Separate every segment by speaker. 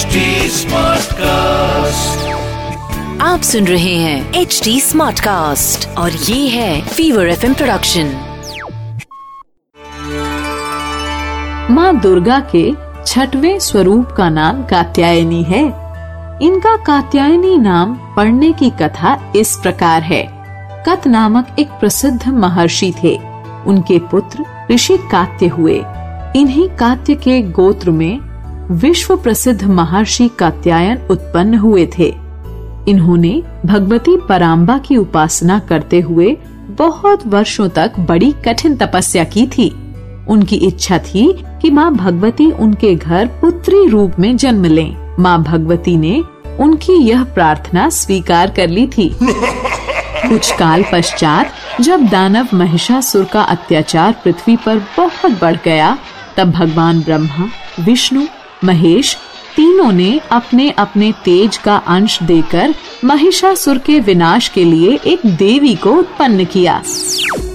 Speaker 1: Smartcast.
Speaker 2: आप सुन रहे हैं एच डी स्मार्ट कास्ट और ये है फीवर एफ़ प्रोडक्शन
Speaker 3: माँ दुर्गा के छठवें स्वरूप का नाम कात्यायनी है। इनका कात्यायनी नाम पढ़ने की कथा इस प्रकार है। कत नामक एक प्रसिद्ध महर्षि थे। उनके पुत्र ऋषि कात्य हुए। इन्हीं कात्य के गोत्र में विश्व प्रसिद्ध महर्षि कात्यायन उत्पन्न हुए थे। इन्होंने भगवती पराम्बा की उपासना करते हुए बहुत वर्षों तक बड़ी कठिन तपस्या की थी। उनकी इच्छा थी कि माँ भगवती उनके घर पुत्री रूप में जन्म लें। माँ भगवती ने उनकी यह प्रार्थना स्वीकार कर ली थी। कुछ काल पश्चात जब दानव महिषासुर का अत्याचार पृथ्वी पर बहुत बढ़ गया, तब भगवान ब्रह्मा, विष्णु महेश, तीनों ने अपने अपने तेज का अंश देकर महिषासुर के विनाश के लिए एक देवी को उत्पन्न किया।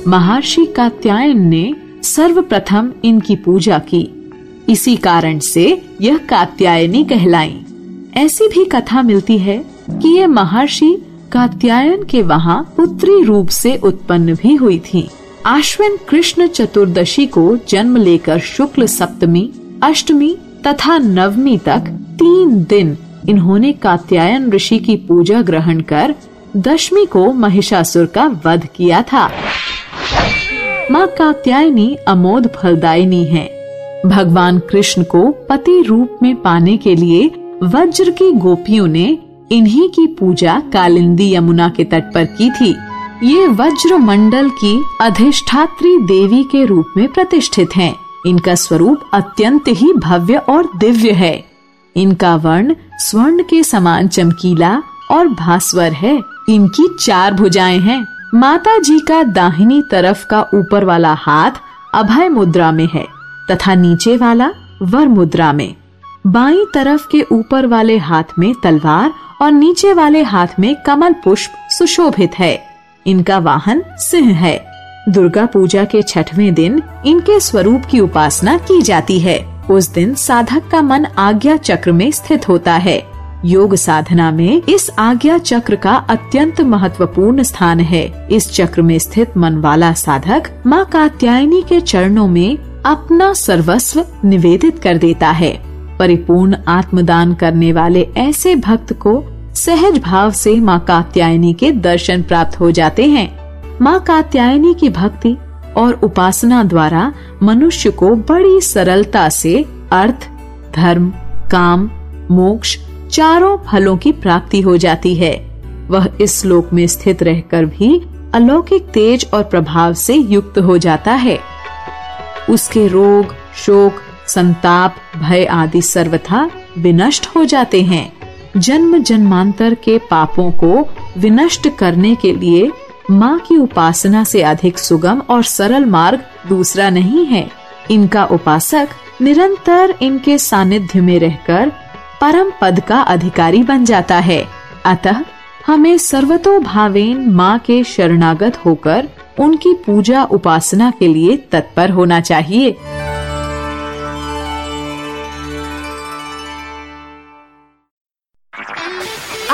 Speaker 3: महर्षि कात्यायन ने सर्वप्रथम इनकी पूजा की। इसी कारण से यह कात्यायनी कहलाई। ऐसी भी कथा मिलती है कि ये महर्षि कात्यायन के वहाँ पुत्री रूप से उत्पन्न भी हुई थी। आश्विन कृष्ण चतुर्दशी को जन्म लेकर शुक्ल सप्तमी, अष्टमी तथा नवमी तक तीन दिन इन्होंने कात्यायन ऋषि की पूजा ग्रहण कर दशमी को महिषासुर का वध किया था। माँ कात्यायनी अमोद फलदायिनी है। भगवान कृष्ण को पति रूप में पाने के लिए वज्र की गोपियों ने इन्हीं की पूजा कालिंदी यमुना के तट पर की थी। ये वज्र मंडल की अधिष्ठात्री देवी के रूप में प्रतिष्ठित हैं। इनका स्वरूप अत्यंत ही भव्य और दिव्य है। इनका वर्ण स्वर्ण के समान चमकीला और भास्वर है। इनकी चार भुजाएँ हैं। माता जी का दाहिनी तरफ़ का ऊपर वाला हाथ अभय मुद्रा में है तथा नीचे वाला वर मुद्रा में। बाई तरफ़ के ऊपर वाले हाथ में तलवार और नीचे वाले हाथ में कमल पुष्प सुशोभित है। इनका वाहन सिंह है। दुर्गा पूजा के छठवें दिन इनके स्वरूप की उपासना की जाती है। उस दिन साधक का मन आज्ञा चक्र में स्थित होता है। योग साधना में इस आज्ञा चक्र का अत्यंत महत्वपूर्ण स्थान है। इस चक्र में स्थित मन वाला साधक माँ कात्यायनी के चरणों में अपना सर्वस्व निवेदित कर देता है। परिपूर्ण आत्मदान करने वाले ऐसे भक्त को सहज भाव से माँ कात्यायनी के दर्शन प्राप्त हो जाते हैं। माँ कात्यायनी की भक्ति और उपासना द्वारा मनुष्य को बड़ी सरलता से अर्थ, धर्म, काम, मोक्ष चारों फलों की प्राप्ति हो जाती है। वह इस लोक में स्थित रहकर भी अलौकिक तेज और प्रभाव से युक्त हो जाता है। उसके रोग, शोक, संताप, भय आदि सर्वथा विनष्ट हो जाते हैं। जन्म जन्मांतर के पापों को विनष्ट करने के लिए माँ की उपासना से अधिक सुगम और सरल मार्ग दूसरा नहीं है। इनका उपासक निरंतर इनके सानिध्य में रहकर परम पद का अधिकारी बन जाता है। अतः हमें सर्वतो भावेन माँ के शरणागत होकर उनकी पूजा उपासना के लिए तत्पर होना चाहिए।